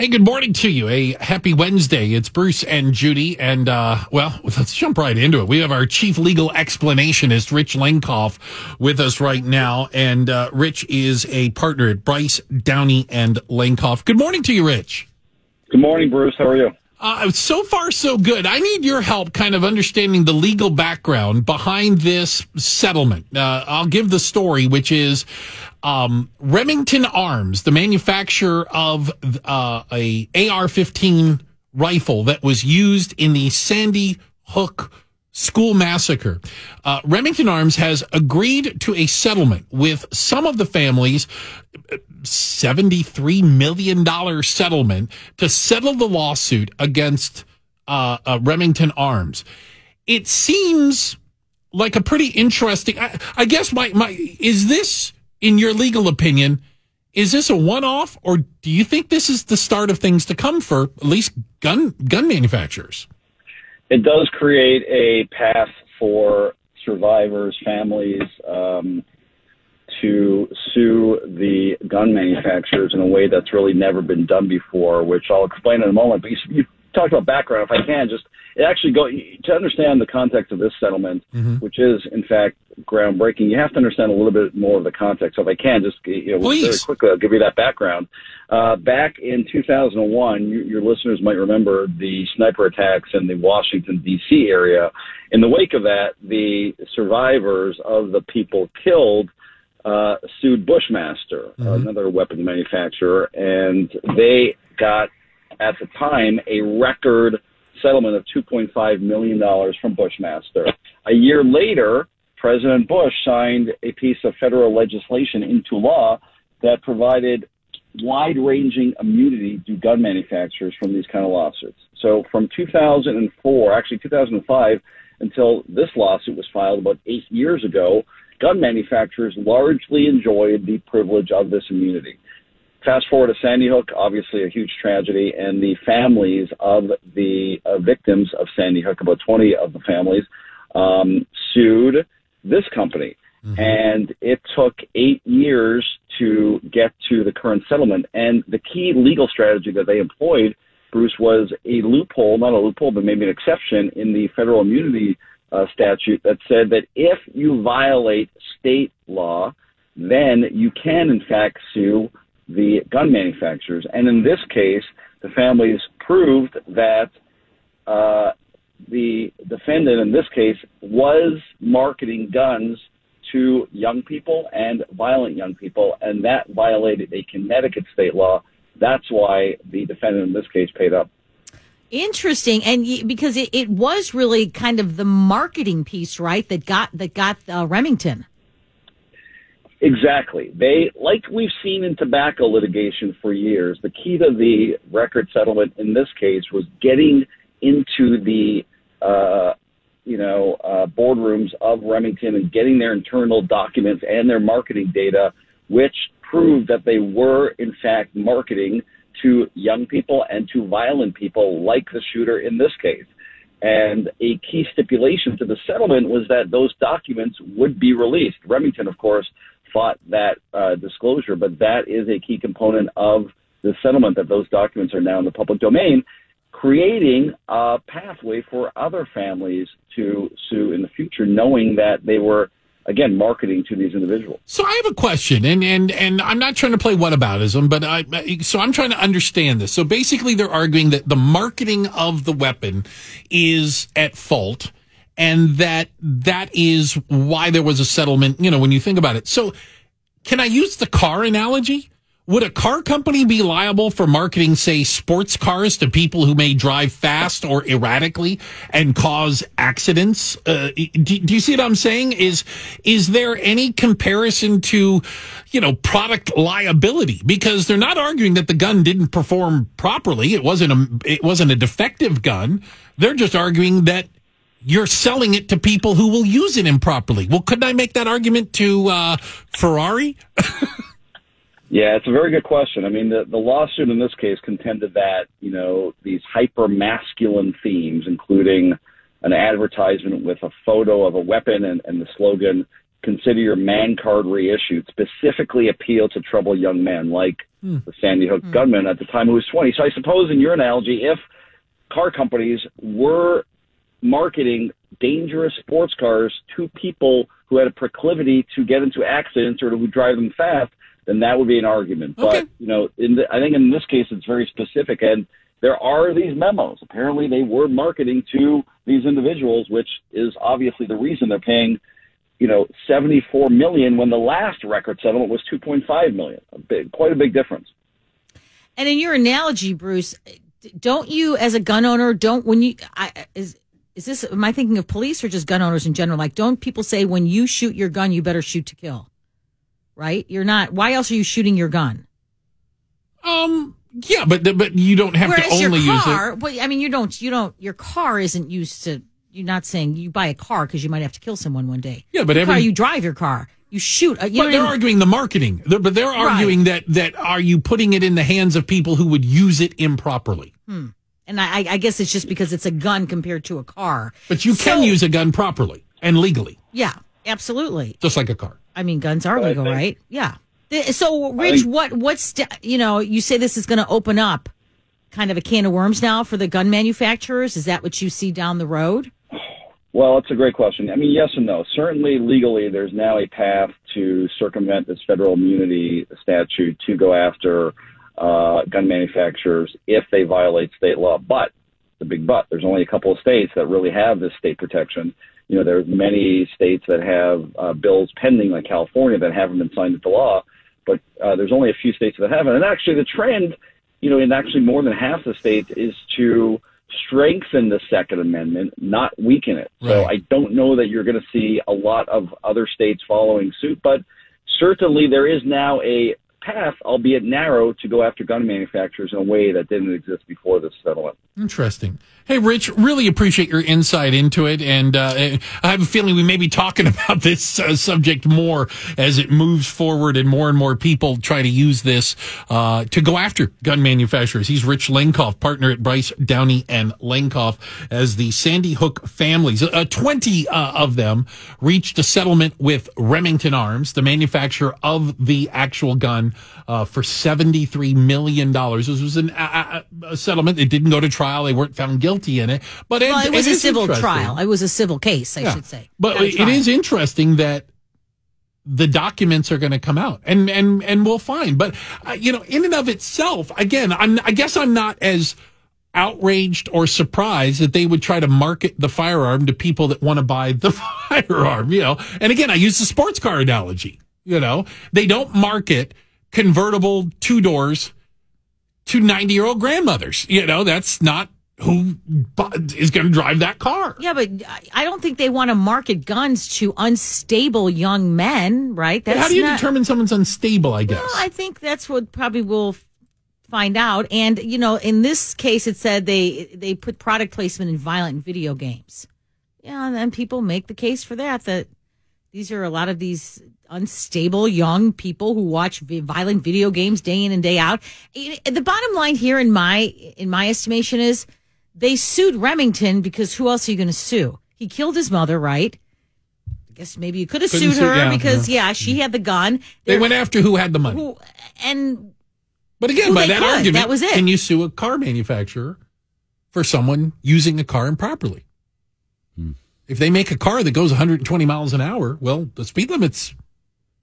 Hey, good morning to you. A happy Wednesday. It's Bruce and Judy. And, uh, well, let's jump right into it. We have our chief legal explanationist, Rich Lenkov, with us right now. And, uh, Rich is a partner at Bryce, Downey, and Lenkov. Good morning to you, Rich. Good morning, Bruce. How are you? Uh, so far, so good. I need your help kind of understanding the legal background behind this settlement. Uh, I'll give the story, which is um, Remington Arms, the manufacturer of uh, a AR-15 rifle that was used in the Sandy Hook school massacre. Uh, Remington Arms has agreed to a settlement with some of the families, $73 million settlement to settle the lawsuit against uh, uh, Remington Arms. It seems like a pretty interesting, I, I guess my, my, is this, in your legal opinion, is this a one-off or do you think this is the start of things to come for at least gun, gun manufacturers? It does create a path for survivors, families, um, to sue the gun manufacturers in a way that's really never been done before, which I'll explain in a moment. But you, you talked about background. If I can, just it actually go to understand the context of this settlement, mm-hmm. which is in fact groundbreaking. You have to understand a little bit more of the context. So if I can, just you know, Please. very quickly, I'll give you that background. Uh, back in 2001, you, your listeners might remember the sniper attacks in the Washington D.C. area. In the wake of that, the survivors of the people killed uh, sued Bushmaster, mm-hmm. another weapons manufacturer, and they got at the time a record settlement of $2.5 million from Bushmaster. A year later, President Bush signed a piece of federal legislation into law that provided wide ranging immunity do gun manufacturers from these kind of lawsuits. So from 2004, actually 2005, until this lawsuit was filed about eight years ago, gun manufacturers largely enjoyed the privilege of this immunity. Fast forward to Sandy Hook, obviously a huge tragedy, and the families of the uh, victims of Sandy Hook, about 20 of the families, um, sued this company. Mm-hmm. And it took eight years to get to the current settlement. And the key legal strategy that they employed, Bruce, was a loophole, not a loophole, but maybe an exception in the federal immunity uh, statute that said that if you violate state law, then you can, in fact, sue the gun manufacturers. And in this case, the families proved that uh, the defendant in this case was marketing guns to young people and violent young people, and that violated a Connecticut state law. That's why the defendant in this case paid up. Interesting, and because it, it was really kind of the marketing piece, right? That got that got uh, Remington. Exactly. They, like we've seen in tobacco litigation for years, the key to the record settlement in this case was getting into the, uh, you know, uh, boardrooms of Remington and getting their internal documents and their marketing data, which proved that they were in fact marketing to young people and to violent people like the shooter in this case. And a key stipulation to the settlement was that those documents would be released. Remington, of course, fought that uh, disclosure, but that is a key component of the settlement that those documents are now in the public domain, creating a pathway for other families to sue in the future, knowing that they were again marketing to these individuals. So I have a question, and and and I'm not trying to play whataboutism, but I so I'm trying to understand this. So basically, they're arguing that the marketing of the weapon is at fault and that that is why there was a settlement, you know, when you think about it. So can I use the car analogy? Would a car company be liable for marketing, say, sports cars to people who may drive fast or erratically and cause accidents? Uh, do, do, you see what I'm saying? Is is there any comparison to, you know, product liability? Because they're not arguing that the gun didn't perform properly. It wasn't a it wasn't a defective gun. They're just arguing that you're selling it to people who will use it improperly. Well, couldn't I make that argument to uh, Ferrari? yeah, it's a very good question. I mean, the, the lawsuit in this case contended that, you know, these hyper masculine themes, including an advertisement with a photo of a weapon and, and the slogan, consider your man card reissued, specifically appeal to troubled young men like Hmm. the Sandy Hook gunman at the time who was 20. So I suppose in your analogy, if car companies were marketing dangerous sports cars to people who had a proclivity to get into accidents or who drive them fast, then that would be an argument. Okay. But you know, in the, I think in this case it's very specific, and there are these memos. Apparently, they were marketing to these individuals, which is obviously the reason they're paying. You know, seventy-four million when the last record settlement was two point five million. A big, quite a big difference. And in your analogy, Bruce, don't you, as a gun owner, don't when you I, is is this? Am I thinking of police or just gun owners in general? Like, don't people say when you shoot your gun, you better shoot to kill? Right? You're not. Why else are you shooting your gun? Um, yeah, but but you don't have Whereas to only your use it. car, well, I mean, you don't. You don't. Your car isn't used to. You're not saying you buy a car because you might have to kill someone one day. Yeah, but Your car, you drive your car. You shoot. Uh, you But they're what I mean? arguing the marketing. They're- But they're arguing that that are you putting it in the hands of people who would use it improperly? Hmm. And I, I guess it's just because it's a gun compared to a car. But you can use a gun properly and legally, Yeah, absolutely. just like a car. I mean, guns are But legal, think- right? Yeah. So, Rich, think- what what's you know? You say this is going to open up kind of a can of worms now for the gun manufacturers. Is that what you see down the road? Well, it's a great question. I mean, yes and no. Certainly, legally, there's now a path to circumvent this federal immunity statute to go after uh, gun manufacturers if they violate state law. But the big but, there's only a couple of states that really have this state protection. You know, there's many states that have uh, bills pending, like California, that haven't been signed into law. But uh, there's only a few states that haven't. And actually, the trend, you know, in actually more than half the states is to strengthen the Second Amendment, not weaken it. So I don't know that you're going to see a lot of other states following suit, but certainly there is now a path, albeit narrow, to go after gun manufacturers in a way that didn't exist before this settlement. Interesting. Hey, Rich, really appreciate your insight into it. And uh, I have a feeling we may be talking about this uh, subject more as it moves forward and more and more people try to use this uh, to go after gun manufacturers. He's Rich Lenkov, partner at Bryce, Downey, and Lenkov, as the Sandy Hook families, uh, 20 uh, of them, reached a settlement with Remington Arms, the manufacturer of the actual gun, uh, for $73 million. This was an, a, a, settlement. It didn't go to trial. They weren't found guilty in it. But Well, it was a civil trial. It was a civil case, I Yeah. should say. But it is interesting that the documents are going to come out and and and we'll find but uh, you know in and of itself again I'm I guess I'm not as outraged or surprised that they would try to market the firearm to people that want to buy the firearm you know and again I use the sports car analogy you know they don't market convertible two doors to 90 year old grandmothers you know that's not who is going to drive that car Yeah, but I- don't think they want to market guns to unstable young men, right? That's how do you not, determine someone's unstable i guess Well, I think that's what probably we'll find out. And you know, in this case, it said they they put product placement in violent video games. Yeah, and then people make the case for that. That these are a lot of these unstable young people who watch violent video games day in and day out. The bottom line here, in my in my estimation, is they sued Remington because who else are you going to sue? He killed his mother, right? I guess maybe you could have Couldn't sued sue- her yeah, because yeah, she had the gun. They There- went after who had the money. who and But again, by that could. argument, That was it. can you sue a car manufacturer for someone using a car improperly? If they make a car that goes 120 miles an hour, well, the speed limit's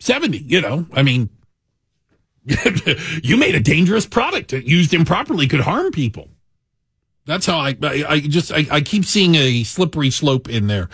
70, you know. I mean, you made a dangerous product that used improperly could harm people. That's how I, I, just, I, I keep seeing a slippery slope in there.